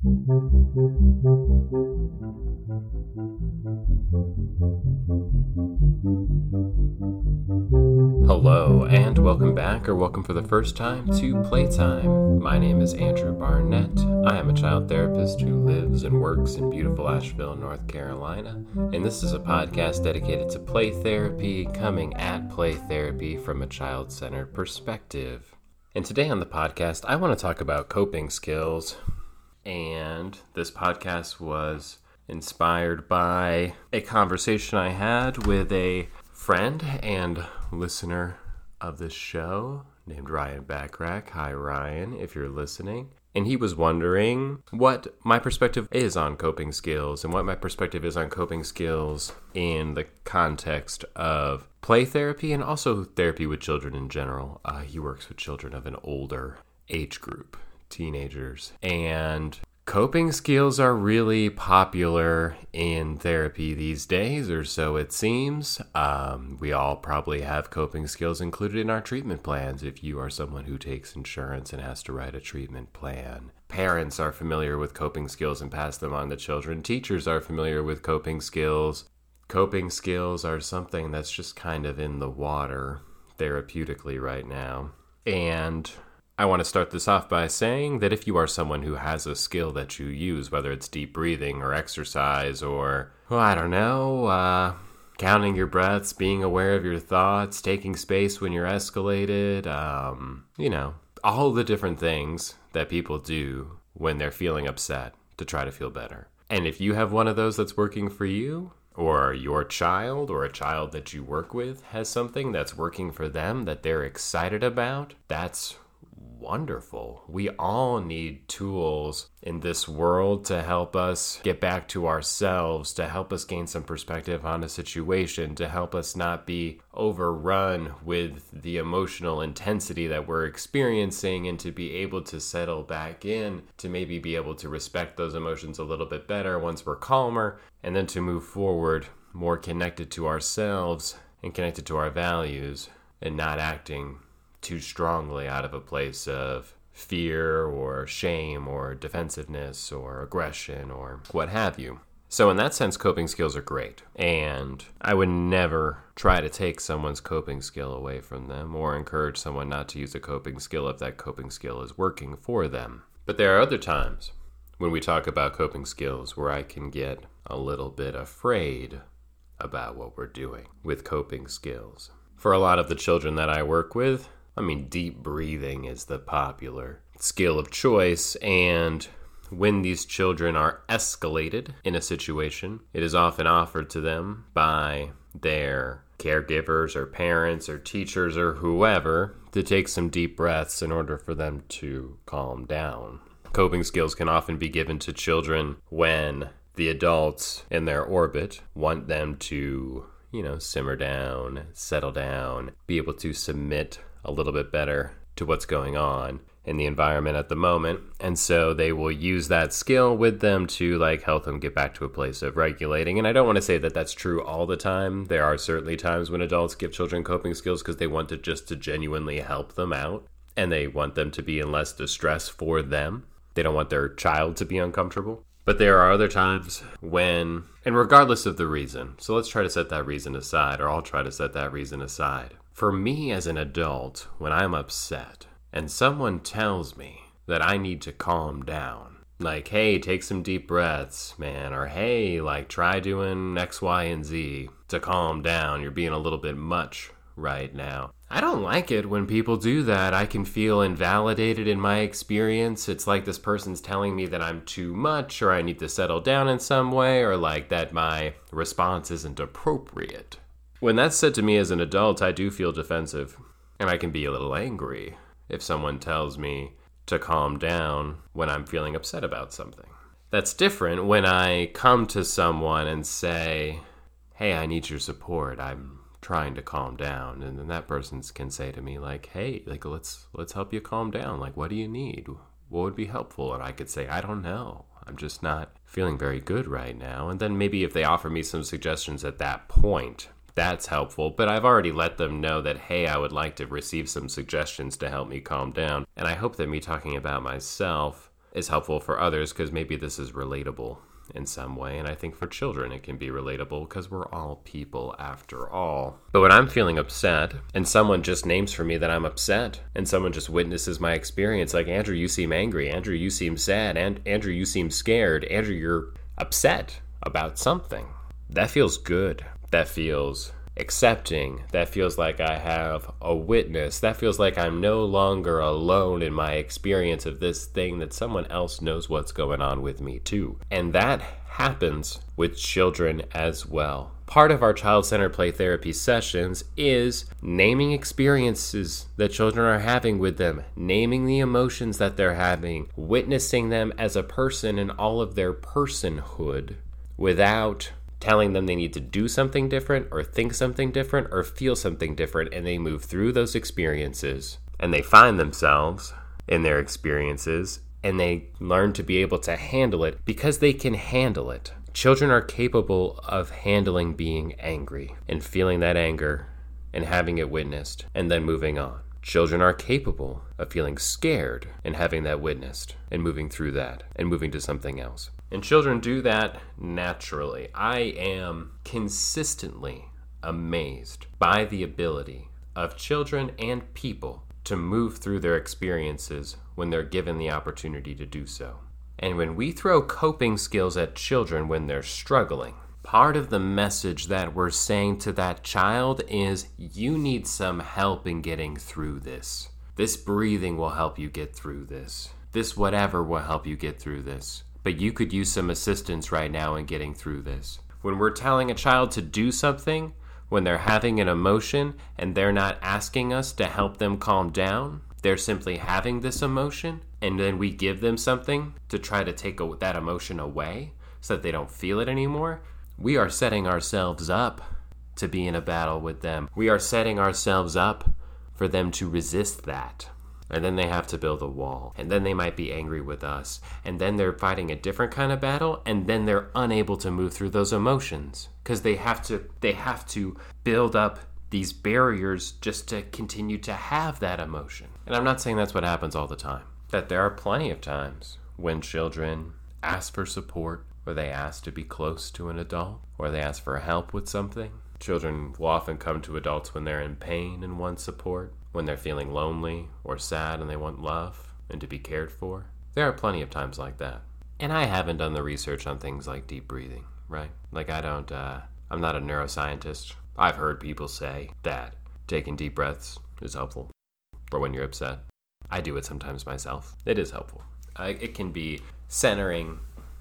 Hello, and welcome back, or welcome for the first time to Playtime. My name is Andrew Barnett. I am a child therapist who lives and works in beautiful Asheville, North Carolina, and this is a podcast dedicated to play therapy, coming at play therapy from a child centered perspective. And today on the podcast, I want to talk about coping skills. And this podcast was inspired by a conversation I had with a friend and listener of this show named Ryan Backrack. Hi, Ryan, if you're listening. And he was wondering what my perspective is on coping skills and what my perspective is on coping skills in the context of play therapy and also therapy with children in general. Uh, he works with children of an older age group, teenagers. And Coping skills are really popular in therapy these days, or so it seems. Um, we all probably have coping skills included in our treatment plans if you are someone who takes insurance and has to write a treatment plan. Parents are familiar with coping skills and pass them on to children. Teachers are familiar with coping skills. Coping skills are something that's just kind of in the water therapeutically right now. And I want to start this off by saying that if you are someone who has a skill that you use, whether it's deep breathing or exercise or, well, I don't know, uh, counting your breaths, being aware of your thoughts, taking space when you're escalated, um, you know, all the different things that people do when they're feeling upset to try to feel better. And if you have one of those that's working for you, or your child or a child that you work with has something that's working for them that they're excited about, that's wonderful. We all need tools in this world to help us get back to ourselves, to help us gain some perspective on a situation, to help us not be overrun with the emotional intensity that we're experiencing, and to be able to settle back in, to maybe be able to respect those emotions a little bit better once we're calmer, and then to move forward more connected to ourselves and connected to our values and not acting too strongly out of a place of fear or shame or defensiveness or aggression or what have you. So, in that sense, coping skills are great. And I would never try to take someone's coping skill away from them or encourage someone not to use a coping skill if that coping skill is working for them. But there are other times when we talk about coping skills where I can get a little bit afraid about what we're doing with coping skills. For a lot of the children that I work with, I mean, deep breathing is the popular skill of choice, and when these children are escalated in a situation, it is often offered to them by their caregivers or parents or teachers or whoever to take some deep breaths in order for them to calm down. Coping skills can often be given to children when the adults in their orbit want them to, you know, simmer down, settle down, be able to submit a little bit better to what's going on in the environment at the moment. And so they will use that skill with them to like help them get back to a place of regulating. And I don't want to say that that's true all the time. There are certainly times when adults give children coping skills because they want to just to genuinely help them out and they want them to be in less distress for them. They don't want their child to be uncomfortable. But there are other times when, and regardless of the reason, so let's try to set that reason aside, or I'll try to set that reason aside. For me as an adult, when I'm upset and someone tells me that I need to calm down, like, hey, take some deep breaths, man, or hey, like, try doing X, Y, and Z to calm down. You're being a little bit much right now. I don't like it when people do that. I can feel invalidated in my experience. It's like this person's telling me that I'm too much, or I need to settle down in some way, or like that my response isn't appropriate. When that's said to me as an adult, I do feel defensive. And I can be a little angry if someone tells me to calm down when I'm feeling upset about something. That's different when I come to someone and say, Hey, I need your support. I'm trying to calm down. And then that person can say to me, like, hey, like let's let's help you calm down. Like, what do you need? What would be helpful? And I could say, I don't know. I'm just not feeling very good right now. And then maybe if they offer me some suggestions at that point, that's helpful, but I've already let them know that, hey, I would like to receive some suggestions to help me calm down. And I hope that me talking about myself is helpful for others because maybe this is relatable in some way. And I think for children, it can be relatable because we're all people after all. But when I'm feeling upset and someone just names for me that I'm upset and someone just witnesses my experience, like, Andrew, you seem angry. Andrew, you seem sad. And Andrew, you seem scared. Andrew, you're upset about something. That feels good. That feels accepting. That feels like I have a witness. That feels like I'm no longer alone in my experience of this thing, that someone else knows what's going on with me too. And that happens with children as well. Part of our child centered play therapy sessions is naming experiences that children are having with them, naming the emotions that they're having, witnessing them as a person in all of their personhood without telling them they need to do something different or think something different or feel something different and they move through those experiences and they find themselves in their experiences and they learn to be able to handle it because they can handle it. Children are capable of handling being angry and feeling that anger and having it witnessed and then moving on. Children are capable of feeling scared and having that witnessed and moving through that and moving to something else. And children do that naturally. I am consistently amazed by the ability of children and people to move through their experiences when they're given the opportunity to do so. And when we throw coping skills at children when they're struggling, part of the message that we're saying to that child is you need some help in getting through this. This breathing will help you get through this. This whatever will help you get through this but you could use some assistance right now in getting through this. When we're telling a child to do something, when they're having an emotion and they're not asking us to help them calm down, they're simply having this emotion, and then we give them something to try to take that emotion away so that they don't feel it anymore, we are setting ourselves up to be in a battle with them. We are setting ourselves up for them to resist that and then they have to build a wall. And then they might be angry with us. And then they're fighting a different kind of battle. And then they're unable to move through those emotions. Because they have to they have to build up these barriers just to continue to have that emotion. And i'm not saying that's what happens all the time. That there are plenty of times when children ask for support or they ask to be close to an adult or they ask for help with something. Children will often come to adults when they're in pain and want support when they're feeling lonely or sad and they want love and to be cared for. There are plenty of times like that. And I haven't done the research on things like deep breathing, right? Like, I don't, uh, I'm not a neuroscientist. I've heard people say that taking deep breaths is helpful for when you're upset. I do it sometimes myself. It is helpful. I, it can be centering,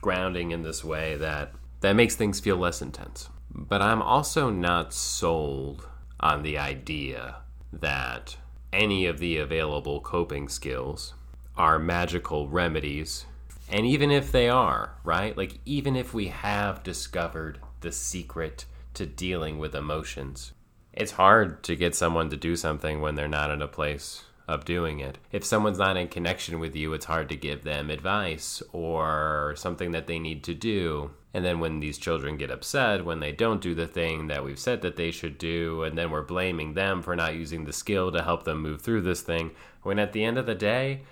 grounding in this way that that makes things feel less intense. But I'm also not sold on the idea that any of the available coping skills are magical remedies. And even if they are, right? Like, even if we have discovered the secret to dealing with emotions, it's hard to get someone to do something when they're not in a place of doing it. If someone's not in connection with you, it's hard to give them advice or something that they need to do. And then when these children get upset when they don't do the thing that we've said that they should do, and then we're blaming them for not using the skill to help them move through this thing, when at the end of the day,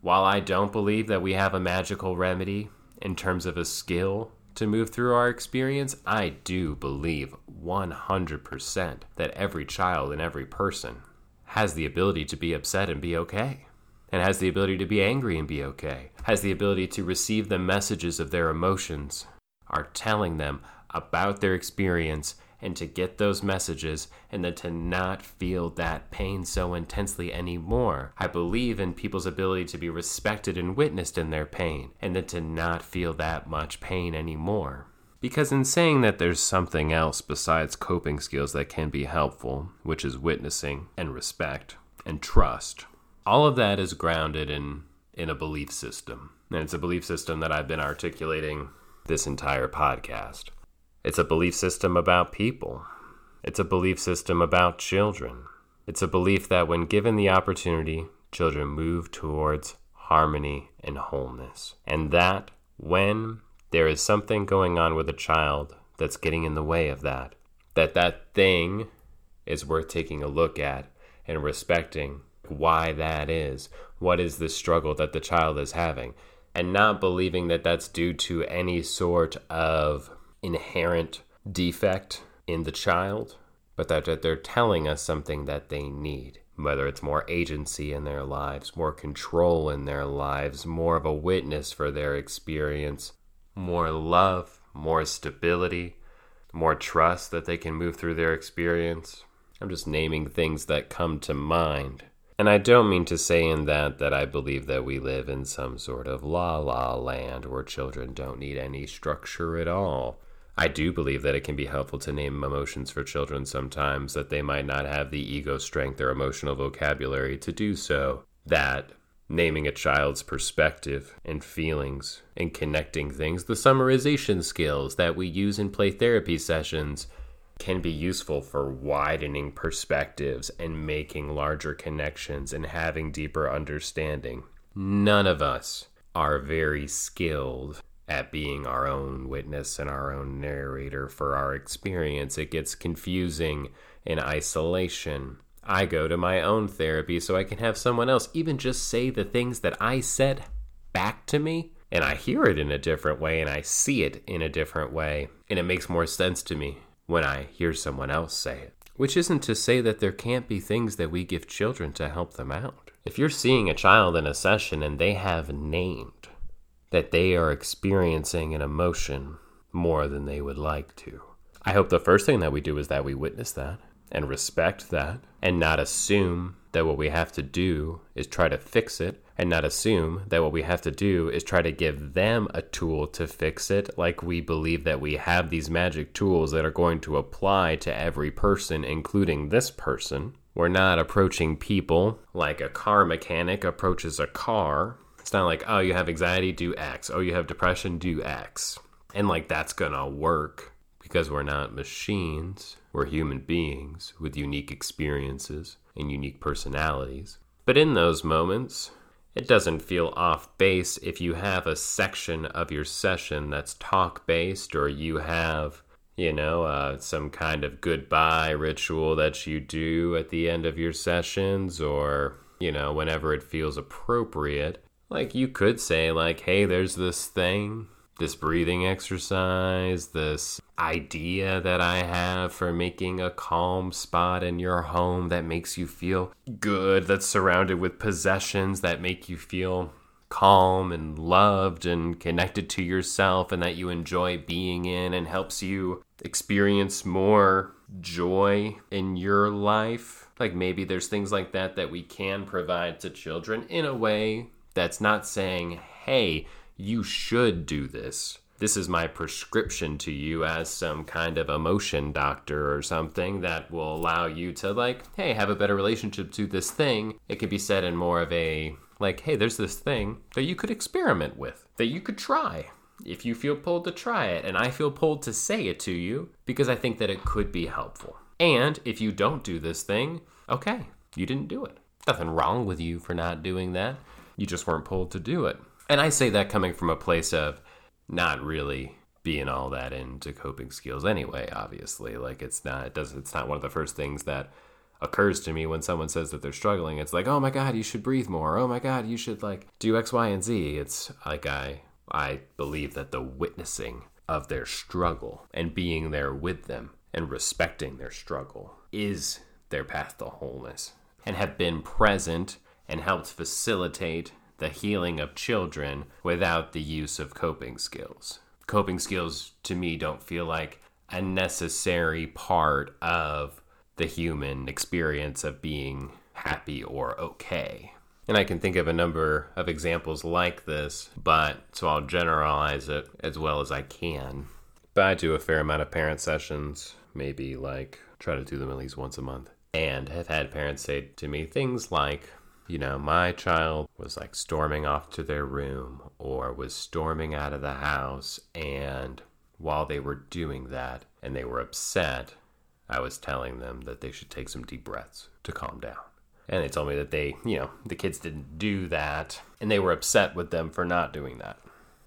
while I don't believe that we have a magical remedy in terms of a skill to move through our experience, I do believe 100% that every child and every person has the ability to be upset and be okay, and has the ability to be angry and be okay, has the ability to receive the messages of their emotions, are telling them about their experience and to get those messages and then to not feel that pain so intensely anymore. I believe in people's ability to be respected and witnessed in their pain and then to not feel that much pain anymore. Because in saying that there's something else besides coping skills that can be helpful, which is witnessing and respect and trust, all of that is grounded in, in a belief system. And it's a belief system that I've been articulating this entire podcast. It's a belief system about people. It's a belief system about children. It's a belief that when given the opportunity, children move towards harmony and wholeness. And that when there is something going on with a child that's getting in the way of that. That that thing is worth taking a look at and respecting why that is. What is the struggle that the child is having? And not believing that that's due to any sort of inherent defect in the child, but that they're telling us something that they need. Whether it's more agency in their lives, more control in their lives, more of a witness for their experience, more love, more stability, more trust that they can move through their experience. I'm just naming things that come to mind. And I don't mean to say in that that I believe that we live in some sort of la la land where children don't need any structure at all. I do believe that it can be helpful to name emotions for children sometimes, that they might not have the ego strength or emotional vocabulary to do so. That naming a child's perspective and feelings and connecting things, the summarization skills that we use in play therapy sessions can be useful for widening perspectives and making larger connections and having deeper understanding. None of us are very skilled at being our own witness and our own narrator for our experience. It gets confusing in isolation. I go to my own therapy so I can have someone else even just say the things that I said back to me. And I hear it in a different way and I see it in a different way. And it makes more sense to me when I hear someone else say it. Which isn't to say that there can't be things that we give children to help them out. If you're seeing a child in a session and they have named that they are experiencing an emotion more than they would like to, I hope the first thing that we do is that we witness that and respect that and not assume that what we have to do is try to fix it and not assume that what we have to do is try to give them a tool to fix it, like we believe that we have these magic tools that are going to apply to every person, including this person. We're not approaching people like a car mechanic approaches a car. It's not like, oh, you have anxiety, do X. Oh, you have depression, do X. And like that's gonna work because we're not machines. We're human beings with unique experiences and unique personalities. But in those moments, it doesn't feel off base if you have a section of your session that's talk based or you have, you know, uh, some kind of goodbye ritual that you do at the end of your sessions or, you know, whenever it feels appropriate. Like you could say, like, hey, there's this thing this breathing exercise, this idea that I have for making a calm spot in your home that makes you feel good, that's surrounded with possessions that make you feel calm and loved and connected to yourself and that you enjoy being in and helps you experience more joy in your life. Like maybe there's things like that that we can provide to children in a way that's not saying, hey, you should do this. This is my prescription to you as some kind of emotion doctor or something that will allow you to, like, hey, have a better relationship to this thing. It could be said in more of a, like, hey, there's this thing that you could experiment with, that you could try if you feel pulled to try it. And I feel pulled to say it to you because I think that it could be helpful. And if you don't do this thing, okay, you didn't do it. Nothing wrong with you for not doing that. You just weren't pulled to do it. And I say that coming from a place of not really being all that into coping skills anyway, obviously. Like it's not it does it's not one of the first things that occurs to me when someone says that they're struggling. It's like, "Oh my god, you should breathe more. Oh my god, you should like do X, Y, and Z." It's like I I believe that the witnessing of their struggle and being there with them and respecting their struggle is their path to wholeness and have been present and helped facilitate the healing of children without the use of coping skills. Coping skills to me don't feel like a necessary part of the human experience of being happy or okay. And I can think of a number of examples like this, but so I'll generalize it as well as I can. But I do a fair amount of parent sessions, maybe like try to do them at least once a month, and have had parents say to me things like, you know, my child was like storming off to their room or was storming out of the house. And while they were doing that and they were upset, I was telling them that they should take some deep breaths to calm down. And they told me that they, you know, the kids didn't do that and they were upset with them for not doing that.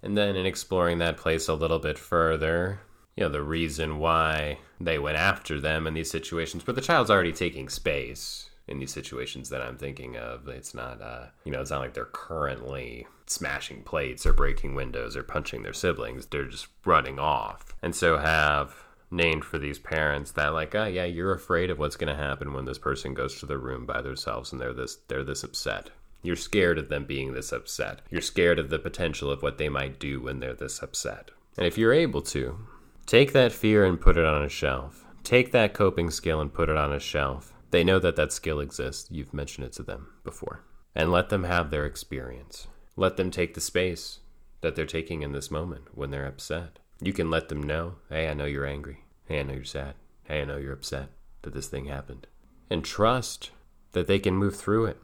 And then in exploring that place a little bit further, you know, the reason why they went after them in these situations, but the child's already taking space in these situations that I'm thinking of. It's not, uh, you know, it's not like they're currently smashing plates or breaking windows or punching their siblings. They're just running off. And so have named for these parents that like oh yeah you're afraid of what's going to happen when this person goes to their room by themselves and they're this they're this upset you're scared of them being this upset you're scared of the potential of what they might do when they're this upset and if you're able to take that fear and put it on a shelf take that coping skill and put it on a shelf they know that that skill exists you've mentioned it to them before and let them have their experience let them take the space that they're taking in this moment when they're upset you can let them know, hey, I know you're angry. Hey, I know you're sad. Hey, I know you're upset that this thing happened. And trust that they can move through it.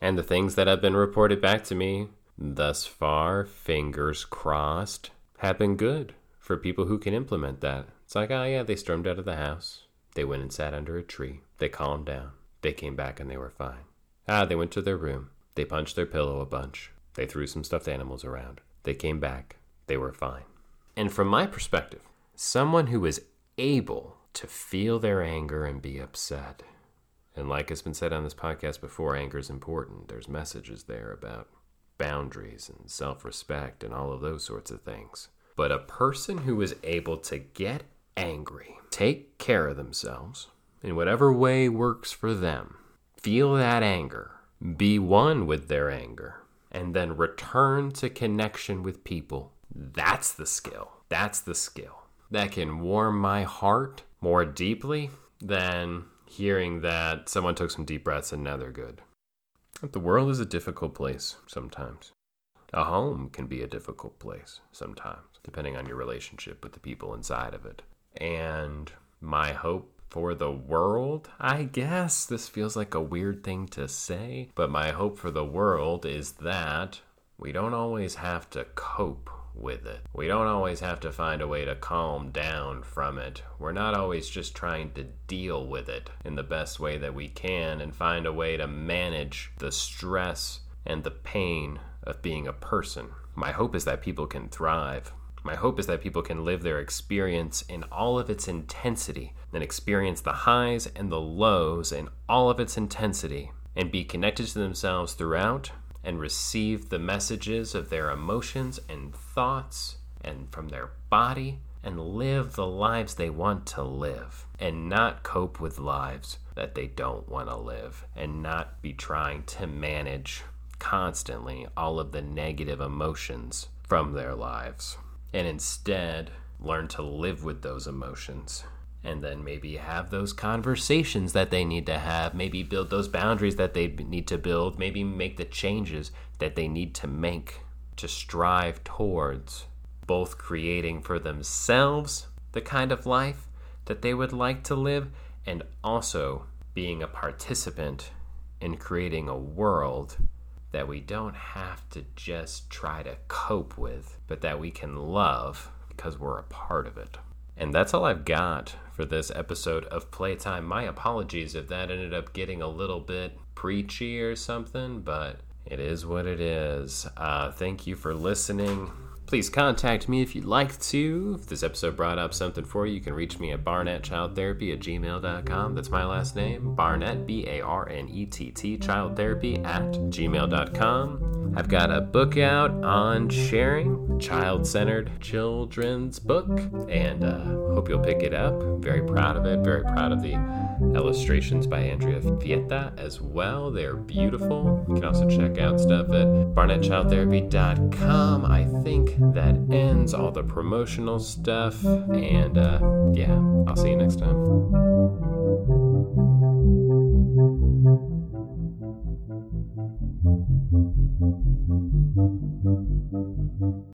And the things that have been reported back to me thus far, fingers crossed, have been good for people who can implement that. It's like, oh, yeah, they stormed out of the house. They went and sat under a tree. They calmed down. They came back and they were fine. Ah, they went to their room. They punched their pillow a bunch. They threw some stuffed animals around. They came back. They were fine. And from my perspective, someone who is able to feel their anger and be upset. And like has been said on this podcast before, anger is important. There's messages there about boundaries and self respect and all of those sorts of things. But a person who is able to get angry, take care of themselves in whatever way works for them, feel that anger, be one with their anger, and then return to connection with people that's the skill. That's the skill that can warm my heart more deeply than hearing that someone took some deep breaths and now they're good. The world is a difficult place sometimes. A home can be a difficult place sometimes, depending on your relationship with the people inside of it. And my hope for the world, I guess this feels like a weird thing to say, but my hope for the world is that we don't always have to cope with it. We don't always have to find a way to calm down from it. We're not always just trying to deal with it in the best way that we can and find a way to manage the stress and the pain of being a person. My hope is that people can thrive. My hope is that people can live their experience in all of its intensity and experience the highs and the lows in all of its intensity and be connected to themselves throughout and receive the messages of their emotions and thoughts and from their body and live the lives they want to live and not cope with lives that they don't want to live and not be trying to manage constantly all of the negative emotions from their lives and instead learn to live with those emotions. And then maybe have those conversations that they need to have, maybe build those boundaries that they need to build, maybe make the changes that they need to make to strive towards both creating for themselves the kind of life that they would like to live and also being a participant in creating a world that we don't have to just try to cope with, but that we can love because we're a part of it. And that's all I've got for this episode of Playtime. My apologies if that ended up getting a little bit preachy or something, but it is what it is. Uh, thank you for listening. Please contact me if you'd like to. If this episode brought up something for you, you can reach me at barnettchildtherapy at gmail.com. That's my last name, Barnett, B A R N E T T, childtherapy at gmail.com. I've got a book out on sharing, child centered children's book, and uh, hope you'll pick it up. Very proud of it, very proud of the illustrations by Andrea Fietta as well. They're beautiful. You can also check out stuff at barnettchildtherapy.com. I think that ends all the promotional stuff. And uh, yeah, I'll see you next time.